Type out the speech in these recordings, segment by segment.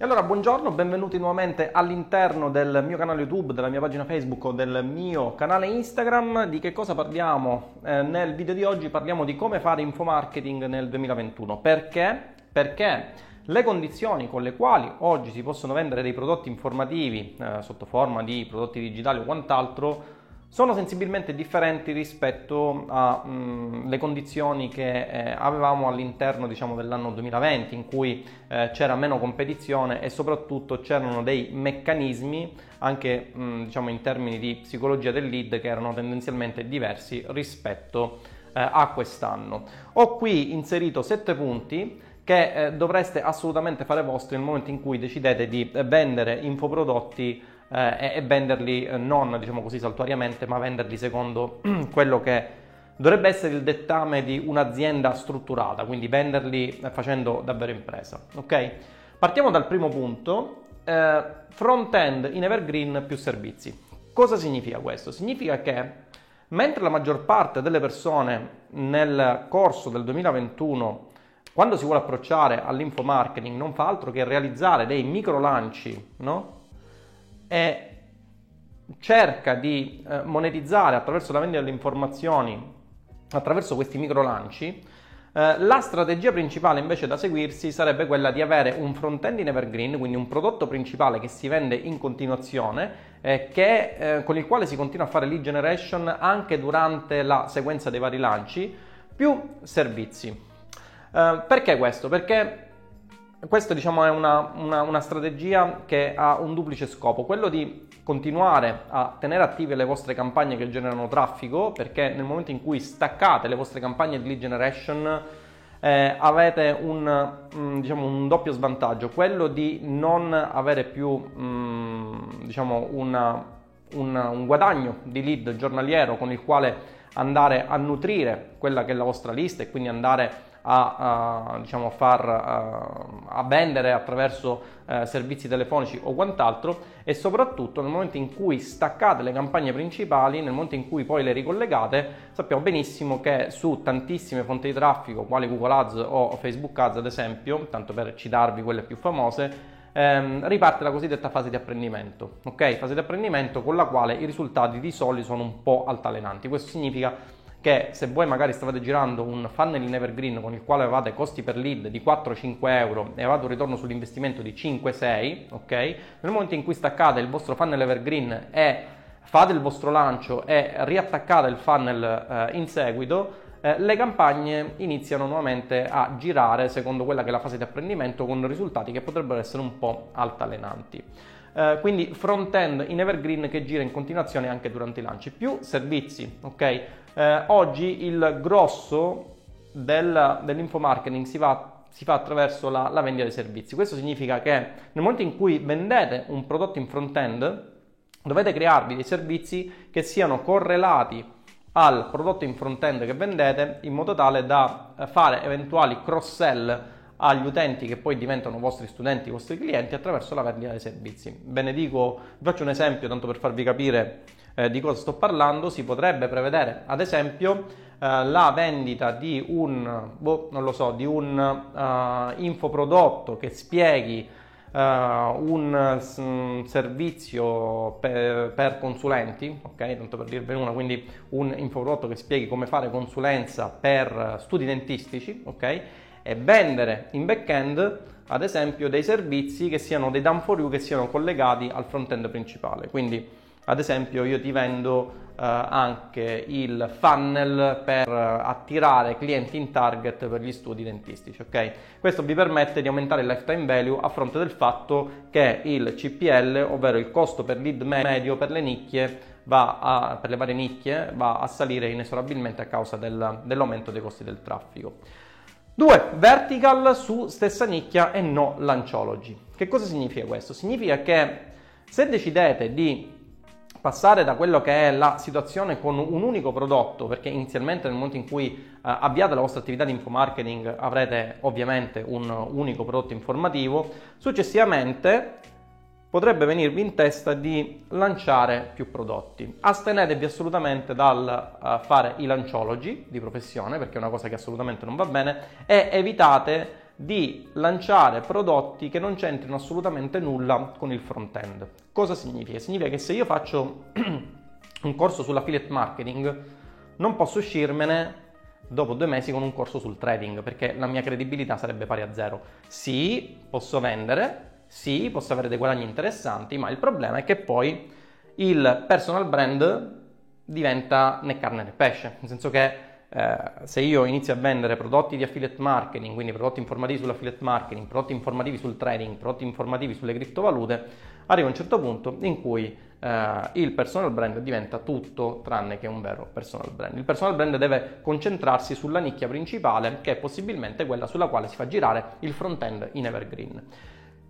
E allora buongiorno, benvenuti nuovamente all'interno del mio canale YouTube, della mia pagina Facebook o del mio canale Instagram. Di che cosa parliamo? Eh, nel video di oggi parliamo di come fare infomarketing nel 2021. Perché? Perché le condizioni con le quali oggi si possono vendere dei prodotti informativi eh, sotto forma di prodotti digitali o quant'altro sono sensibilmente differenti rispetto alle mm, condizioni che eh, avevamo all'interno diciamo, dell'anno 2020 in cui eh, c'era meno competizione e soprattutto c'erano dei meccanismi anche mh, mm, diciamo, in termini di psicologia del lead che erano tendenzialmente diversi rispetto eh, a quest'anno. Ho qui inserito sette punti che eh, dovreste assolutamente fare vostri nel momento in cui decidete di vendere infoprodotti eh, e, venderli eh, non diciamo così saltuariamente, ma venderli secondo quello che dovrebbe essere il dettame di un'azienda strutturata, quindi venderli eh, facendo davvero impresa. Ok? Partiamo dal primo punto, eh, front-end in evergreen più servizi. Cosa significa questo? Significa che mentre la maggior parte delle persone nel corso del 2021 quando si vuole approcciare all'infomarketing non fa altro che realizzare dei micro lanci, no? E cerca di eh, monetizzare attraverso la vendita delle informazioni, attraverso questi micro lanci, eh, la strategia principale invece da seguirsi sarebbe quella di avere un front-end in evergreen, quindi un prodotto principale che si vende in continuazione, eh, che, eh, con il quale si continua a fare lead generation anche durante la sequenza dei vari lanci, più servizi. Eh, perché questo? Perché questa diciamo, è una, una, una, strategia che ha un duplice scopo, quello di continuare a tenere attive le vostre campagne che generano traffico, perché nel momento in cui staccate le vostre campagne di lead generation eh, avete un, mm, diciamo, un, doppio svantaggio, quello di non avere più mh, mm, diciamo, una, un guadagno di lead giornaliero con il quale andare a nutrire quella che è la vostra lista e quindi andare a, a, diciamo, far, a, a vendere attraverso eh, servizi telefonici o quant'altro e soprattutto nel momento in cui staccate le campagne principali, nel momento in cui poi le ricollegate, sappiamo benissimo che su tantissime fonti di traffico, quali Google Ads o Facebook Ads ad esempio, tanto per citarvi quelle più famose, ehm, riparte la cosiddetta fase di apprendimento, ok? Fase di apprendimento con la quale i risultati di solito sono un po' altalenanti. Questo significa che se voi magari stavate girando un funnel in evergreen con il quale avevate costi per lead di 4-5 euro e avevate un ritorno sull'investimento di 5-6, ok? Nel momento in cui staccate il vostro funnel evergreen e fate il vostro lancio e riattaccate il funnel eh, in seguito, eh, le campagne iniziano nuovamente a girare secondo quella che è la fase di apprendimento con risultati che potrebbero essere un po' altalenanti. Eh, quindi front-end in evergreen che gira in continuazione anche durante i lanci, più servizi, ok? Eh, oggi il grosso del, dell'infomarketing si va si fa attraverso la, la, vendita dei servizi. Questo significa che nel momento in cui vendete un prodotto in front-end, dovete crearvi dei servizi che siano correlati al prodotto in front-end che vendete in modo tale da eh, fare eventuali cross-sell agli utenti che poi diventano vostri studenti, vostri clienti attraverso la vendita dei servizi. Ve ne dico, vi faccio un esempio tanto per farvi capire eh, di cosa sto parlando, si potrebbe prevedere ad esempio eh, la vendita di un, boh, non lo so, di un uh, infoprodotto che spieghi Uh, un s- servizio per, per, consulenti, ok? Tanto per dirvene una, quindi un infoprodotto che spieghi come fare consulenza per studi dentistici, ok? E vendere in back-end, ad esempio, dei servizi che siano dei done for you che siano collegati al front-end principale. Quindi ad esempio io ti vendo eh, anche il funnel per attirare clienti in target per gli studi dentistici, ok? Questo vi permette di aumentare il lifetime value a fronte del fatto che il CPL, ovvero il costo per lead medio per le nicchie, a, per le varie nicchie, va a salire inesorabilmente a causa del, dell'aumento dei costi del traffico. 2. Vertical su stessa nicchia e no lanciology. Che cosa significa questo? Significa che se decidete di passare da quello che è la situazione con un unico prodotto, perché inizialmente nel momento in cui eh, avviate la vostra attività di infomarketing avrete ovviamente un unico prodotto informativo, successivamente potrebbe venirvi in testa di lanciare più prodotti. Astenetevi assolutamente dal uh, fare i lanciologi di professione, perché è una cosa che assolutamente non va bene, e evitate di lanciare prodotti che non c'entrino assolutamente nulla con il front-end. Cosa significa? Significa che se io faccio un corso sull'affiliate marketing, non posso uscirmene dopo due mesi con un corso sul trading, perché la mia credibilità sarebbe pari a zero. Sì, posso vendere, sì, posso avere dei guadagni interessanti, ma il problema è che poi il personal brand diventa né carne né pesce, nel senso che eh, se io inizio a vendere prodotti di affiliate marketing, quindi prodotti informativi sull'affiliate marketing, prodotti informativi sul trading, prodotti informativi sulle criptovalute, arriva un certo punto in cui eh, il personal brand diventa tutto tranne che un vero personal brand. Il personal brand deve concentrarsi sulla nicchia principale, che è possibilmente quella sulla quale si fa girare il front-end in Evergreen.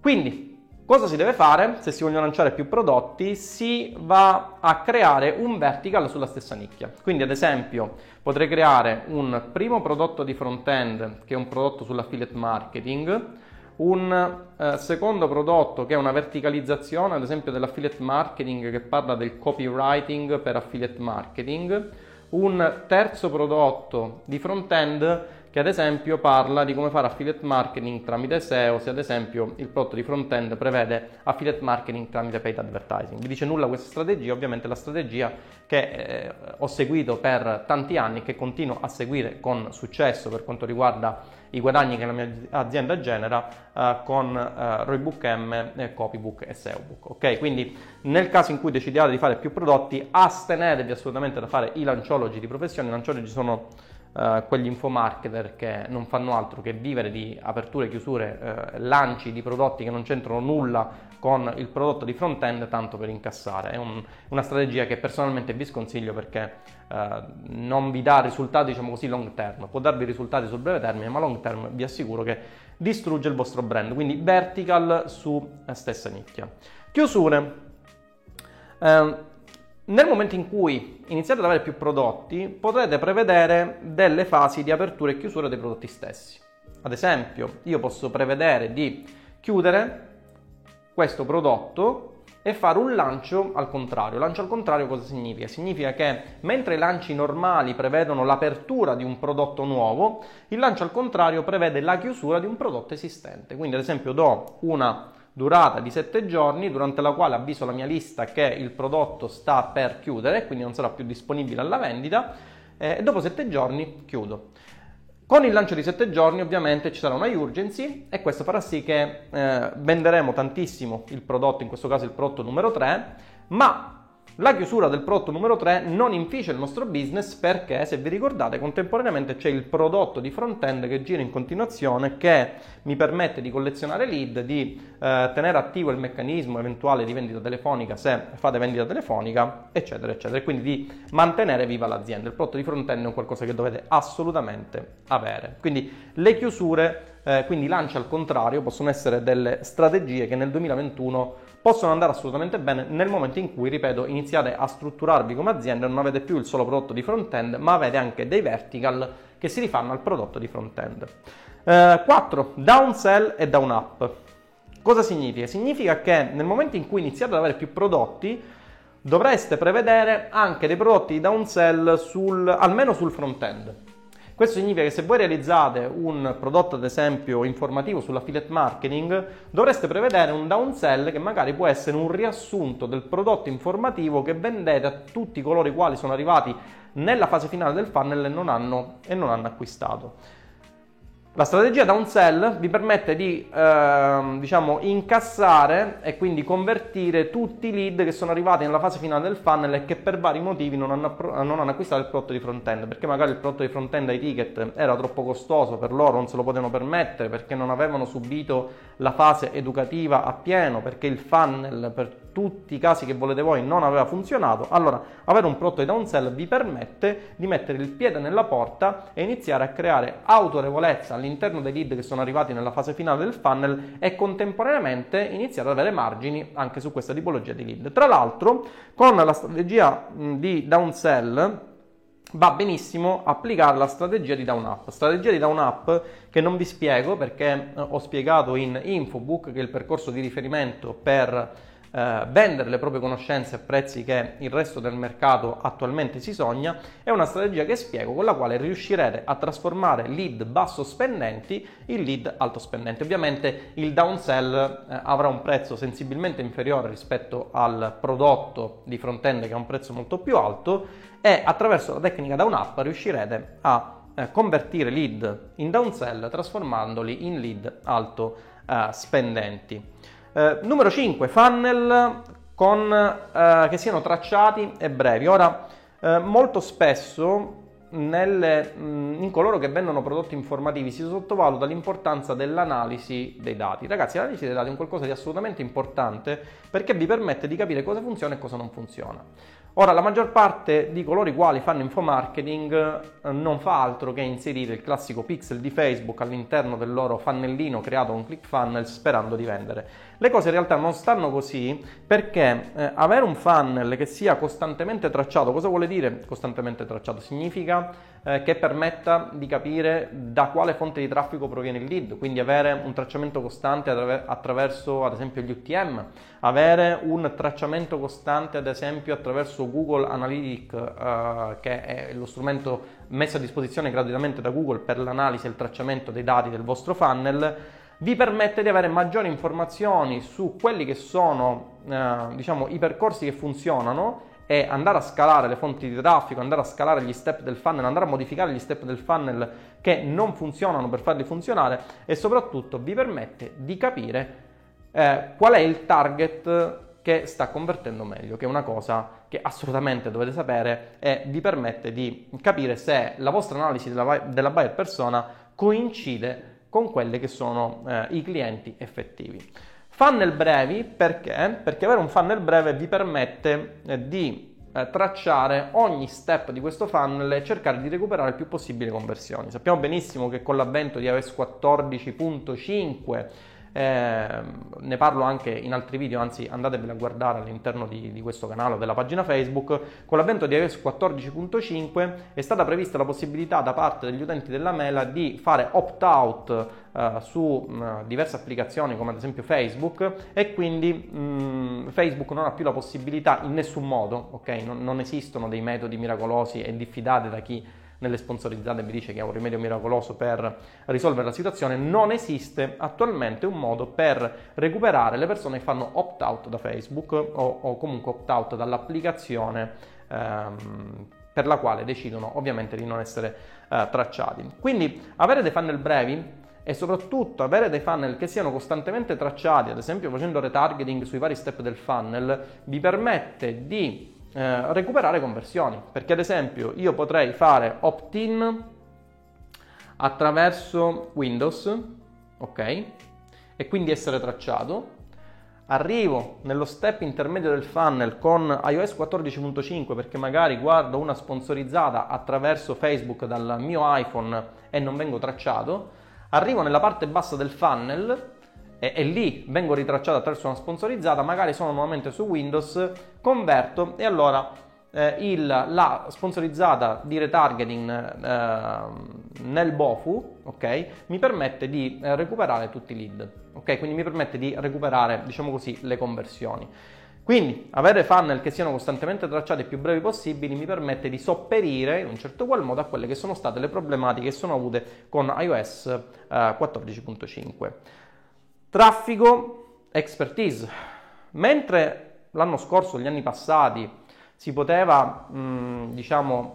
Quindi, Cosa si deve fare? Se si vogliono lanciare più prodotti, si va a creare un vertical sulla stessa nicchia. Quindi, ad esempio, potrei creare un primo prodotto di front-end che è un prodotto sull'affiliate marketing, un eh, secondo prodotto che è una verticalizzazione, ad esempio, dell'affiliate marketing che parla del copywriting per affiliate marketing, un terzo prodotto di front-end che ad esempio parla di come fare affiliate marketing tramite SEO, se ad esempio il prodotto di front-end prevede affiliate marketing tramite paid advertising. Vi dice nulla questa strategia, ovviamente la strategia che eh, ho seguito per tanti anni e che continuo a seguire con successo per quanto riguarda i guadagni che la mia azienda genera eh, con eh, Roybook M, eh, Copybook e SEObook. Ok, quindi nel caso in cui decidiate di fare più prodotti, astenetevi assolutamente da fare i lanciologi di professione. I lanciologi sono Uh, quegli infomarketer che non fanno altro che vivere di aperture chiusure, uh, lanci di prodotti che non c'entrano nulla con il prodotto di front-end tanto per incassare. È un, una strategia che personalmente vi sconsiglio perché uh, non vi dà risultati, diciamo così, long term. Può darvi risultati sul breve termine, ma long term vi assicuro che distrugge il vostro brand. Quindi vertical su stessa nicchia. Chiusure. Uh, nel momento in cui iniziate ad avere più prodotti, potrete prevedere delle fasi di apertura e chiusura dei prodotti stessi. Ad esempio, io posso prevedere di chiudere questo prodotto e fare un lancio al contrario. Lancio al contrario cosa significa? Significa che mentre i lanci normali prevedono l'apertura di un prodotto nuovo, il lancio al contrario prevede la chiusura di un prodotto esistente. Quindi ad esempio do una durata di 7 giorni durante la quale avviso la mia lista che il prodotto sta per chiudere, quindi non sarà più disponibile alla vendita eh, e dopo 7 giorni chiudo. Con il lancio di 7 giorni ovviamente ci sarà una urgency e questo farà sì che eh, venderemo tantissimo il prodotto, in questo caso il prodotto numero 3, ma la chiusura del prodotto numero 3 non inficia il nostro business perché, se vi ricordate, contemporaneamente c'è il prodotto di front-end che gira in continuazione che mi permette di collezionare lead, di eh, tenere attivo il meccanismo eventuale di vendita telefonica se fate vendita telefonica, eccetera, eccetera, quindi di mantenere viva l'azienda. Il prodotto di front-end è un qualcosa che dovete assolutamente avere. Quindi le chiusure, eh, quindi lanci al contrario, possono essere delle strategie che nel 2021 possono andare assolutamente bene nel momento in cui, ripeto, iniziate a strutturarvi come azienda, non avete più il solo prodotto di front-end, ma avete anche dei vertical che si rifanno al prodotto di front-end. Eh, 4. Downsell e down up. Cosa significa? Significa che nel momento in cui iniziate ad avere più prodotti, dovreste prevedere anche dei prodotti di downsell sul, almeno sul front-end. Questo significa che se voi realizzate un prodotto, ad esempio, informativo sull'affiliate marketing, dovreste prevedere un downsell che magari può essere un riassunto del prodotto informativo che vendete a tutti coloro i quali sono arrivati nella fase finale del funnel e non hanno, e non hanno acquistato. La strategia downsell vi permette di eh, diciamo, incassare e quindi convertire tutti i lead che sono arrivati nella fase finale del funnel e che per vari motivi non hanno, non hanno acquistato il prodotto di front-end, perché magari il prodotto di front-end ai ticket era troppo costoso per loro, non se lo potevano permettere, perché non avevano subito la fase educativa a pieno, perché il funnel per tutti i casi che volete voi non aveva funzionato, allora avere un prodotto di downsell vi permette di mettere il piede nella porta e iniziare a creare autorevolezza all'interno dei lead che sono arrivati nella fase finale del funnel e contemporaneamente iniziare ad avere margini anche su questa tipologia di lead. Tra l'altro, con la strategia di downsell va benissimo applicare la strategia di down up. Strategia di down up che non vi spiego perché ho spiegato in Infobook, che è il percorso di riferimento per eh, vendere le proprie conoscenze a prezzi che il resto del mercato attualmente si sogna, è una strategia che spiego con la quale riuscirete a trasformare lead basso spendenti in lead alto spendenti. Ovviamente il downsell eh, avrà un prezzo sensibilmente inferiore rispetto al prodotto di front-end che ha un prezzo molto più alto e attraverso la tecnica down up riuscirete a eh, convertire lead in downsell trasformandoli in lead alto eh, spendenti. Eh, numero 5, funnel con, eh, che siano tracciati e brevi. Ora, eh, molto spesso nelle, mh, in coloro che vendono prodotti informativi si sottovaluta l'importanza dell'analisi dei dati. Ragazzi, l'analisi dei dati è un qualcosa di assolutamente importante perché vi permette di capire cosa funziona e cosa non funziona. Ora, la maggior parte di coloro i quali fanno infomarketing eh, non fa altro che inserire il classico pixel di Facebook all'interno del loro fannellino creato con ClickFunnels sperando di vendere. Le cose in realtà non stanno così perché eh, avere un funnel che sia costantemente tracciato, cosa vuole dire costantemente tracciato? Significa eh, che permetta di capire da quale fonte di traffico proviene il lead, quindi avere un tracciamento costante attraverso ad esempio gli UTM, avere un tracciamento costante ad esempio attraverso Google Analytics, eh, che è lo strumento messo a disposizione gratuitamente da Google per l'analisi e il tracciamento dei dati del vostro funnel vi permette di avere maggiori informazioni su quelli che sono eh, diciamo, i percorsi che funzionano e andare a scalare le fonti di traffico, andare a scalare gli step del funnel, andare a modificare gli step del funnel che non funzionano per farli funzionare e soprattutto vi permette di capire eh, qual è il target che sta convertendo meglio, che è una cosa che assolutamente dovete sapere e vi permette di capire se la vostra analisi della, della buyer persona coincide con quelli che sono eh, i clienti effettivi. Funnel brevi perché? Perché avere un funnel breve vi permette eh, di eh, tracciare ogni step di questo funnel e cercare di recuperare il più possibile conversioni. Sappiamo benissimo che con l'avvento di iOS 14.5 eh, ne parlo anche in altri video, anzi andateveli a guardare all'interno di, di questo canale o della pagina Facebook. Con l'avvento di iOS 14.5 è stata prevista la possibilità da parte degli utenti della Mela di fare opt-out Uh, su uh, diverse applicazioni come ad esempio Facebook e quindi um, Facebook non ha più la possibilità in nessun modo, ok? Non, non esistono dei metodi miracolosi e diffidati da chi nelle sponsorizzate mi dice che è un rimedio miracoloso per risolvere la situazione, non esiste attualmente un modo per recuperare le persone che fanno opt-out da Facebook o, o comunque opt-out dall'applicazione ehm, per la quale decidono ovviamente di non essere eh, tracciati. Quindi avere dei funnel brevi e soprattutto avere dei funnel che siano costantemente tracciati, ad esempio facendo retargeting sui vari step del funnel, vi permette di eh, recuperare conversioni. Perché ad esempio io potrei fare opt-in attraverso Windows, ok? E quindi essere tracciato. Arrivo nello step intermedio del funnel con iOS 14.5 perché magari guardo una sponsorizzata attraverso Facebook dal mio iPhone e non vengo tracciato. Arrivo nella parte bassa del funnel e, e, lì vengo ritracciato attraverso una sponsorizzata, magari sono nuovamente su Windows, converto e allora eh, il, la sponsorizzata di retargeting eh, nel BOFU okay, mi permette di eh, recuperare tutti i lead, okay? quindi mi permette di recuperare diciamo così le conversioni. Quindi avere funnel che siano costantemente tracciati il più brevi possibili mi permette di sopperire in un certo qual modo a quelle che sono state le problematiche che sono avute con iOS eh, 14.5. Traffico, expertise. Mentre l'anno scorso, gli anni passati, si poteva, mh, mm, diciamo,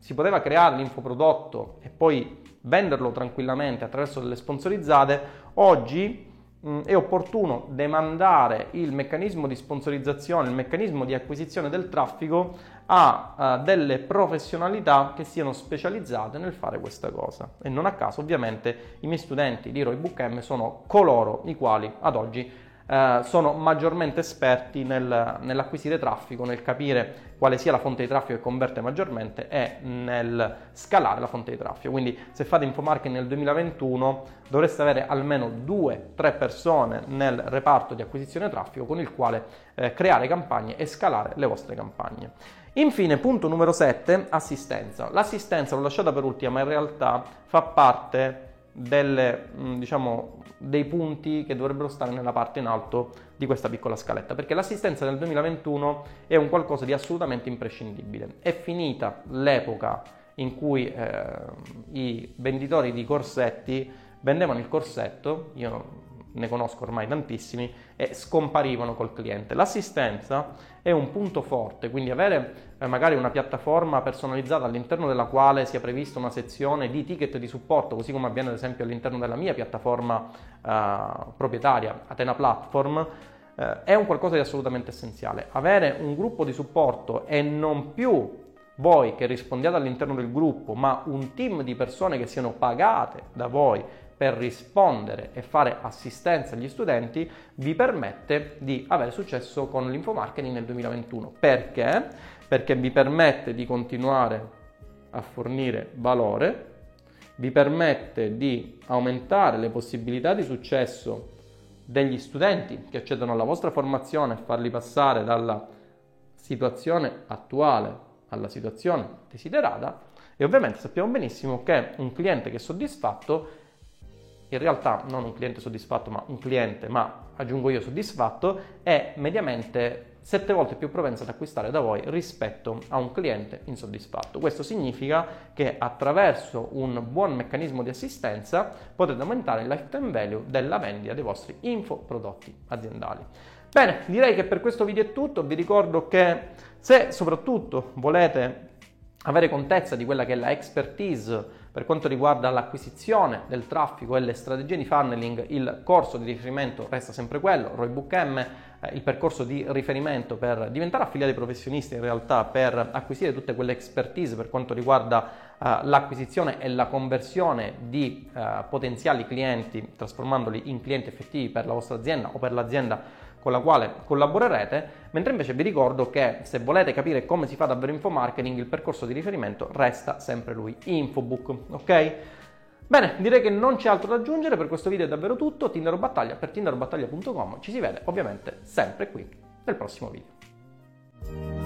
si poteva creare l'infoprodotto e poi venderlo tranquillamente attraverso delle sponsorizzate, oggi è opportuno demandare il meccanismo di sponsorizzazione, il meccanismo di acquisizione del traffico a uh, delle professionalità che siano specializzate nel fare questa cosa. E non a caso, ovviamente, i miei studenti di Roy Book M sono coloro i quali ad oggi Uh, sono maggiormente esperti nel, nell'acquisire traffico, nel capire quale sia la fonte di traffico che converte maggiormente e nel scalare la fonte di traffico. Quindi se fate infomarketing nel 2021 dovreste avere almeno 2-3 persone nel reparto di acquisizione traffico con il quale eh, creare campagne e scalare le vostre campagne. Infine, punto numero 7, assistenza. L'assistenza l'ho lasciata per ultima, ma in realtà fa parte delle, mm, diciamo, dei punti che dovrebbero stare nella parte in alto di questa piccola scaletta, perché l'assistenza nel 2021 è un qualcosa di assolutamente imprescindibile. È finita l'epoca in cui eh, i venditori di corsetti vendevano il corsetto, io ne conosco ormai tantissimi, e scomparivano col cliente. L'assistenza è un punto forte, quindi avere eh, magari una piattaforma personalizzata all'interno della quale sia prevista una sezione di ticket di supporto, così come avviene ad esempio all'interno della mia piattaforma eh, proprietaria, Atena Platform, eh, è un qualcosa di assolutamente essenziale. Avere un gruppo di supporto e non più voi che rispondiate all'interno del gruppo, ma un team di persone che siano pagate da voi per rispondere e fare assistenza agli studenti vi permette di avere successo con l'infomarketing nel 2021. Perché? Perché vi permette di continuare a fornire valore, vi permette di aumentare le possibilità di successo degli studenti che accedono alla vostra formazione e farli passare dalla situazione attuale alla situazione desiderata e ovviamente sappiamo benissimo che un cliente che è soddisfatto, in realtà non un cliente soddisfatto ma un cliente, ma aggiungo io soddisfatto, è mediamente 7 volte più propenso ad acquistare da voi rispetto a un cliente insoddisfatto. Questo significa che attraverso un buon meccanismo di assistenza potete aumentare il lifetime value della vendita dei vostri infoprodotti aziendali. Bene, direi che per questo video è tutto, vi ricordo che se soprattutto volete avere contezza di quella che è la expertise per quanto riguarda l'acquisizione del traffico e le strategie di funneling, il corso di riferimento resta sempre quello, Roybook M, eh, il percorso di riferimento per diventare affiliati professionisti in realtà, per acquisire tutte quelle expertise per quanto riguarda eh, l'acquisizione e la conversione di eh, potenziali clienti, trasformandoli in clienti effettivi per la vostra azienda o per l'azienda con la quale collaborerete, mentre invece vi ricordo che se volete capire come si fa davvero info marketing, il percorso di riferimento resta sempre lui, Infobook, ok? Bene, direi che non c'è altro da aggiungere, per questo video è davvero tutto, Tinder Battaglia per tinderbattaglia.com, ci si vede ovviamente sempre qui nel prossimo video.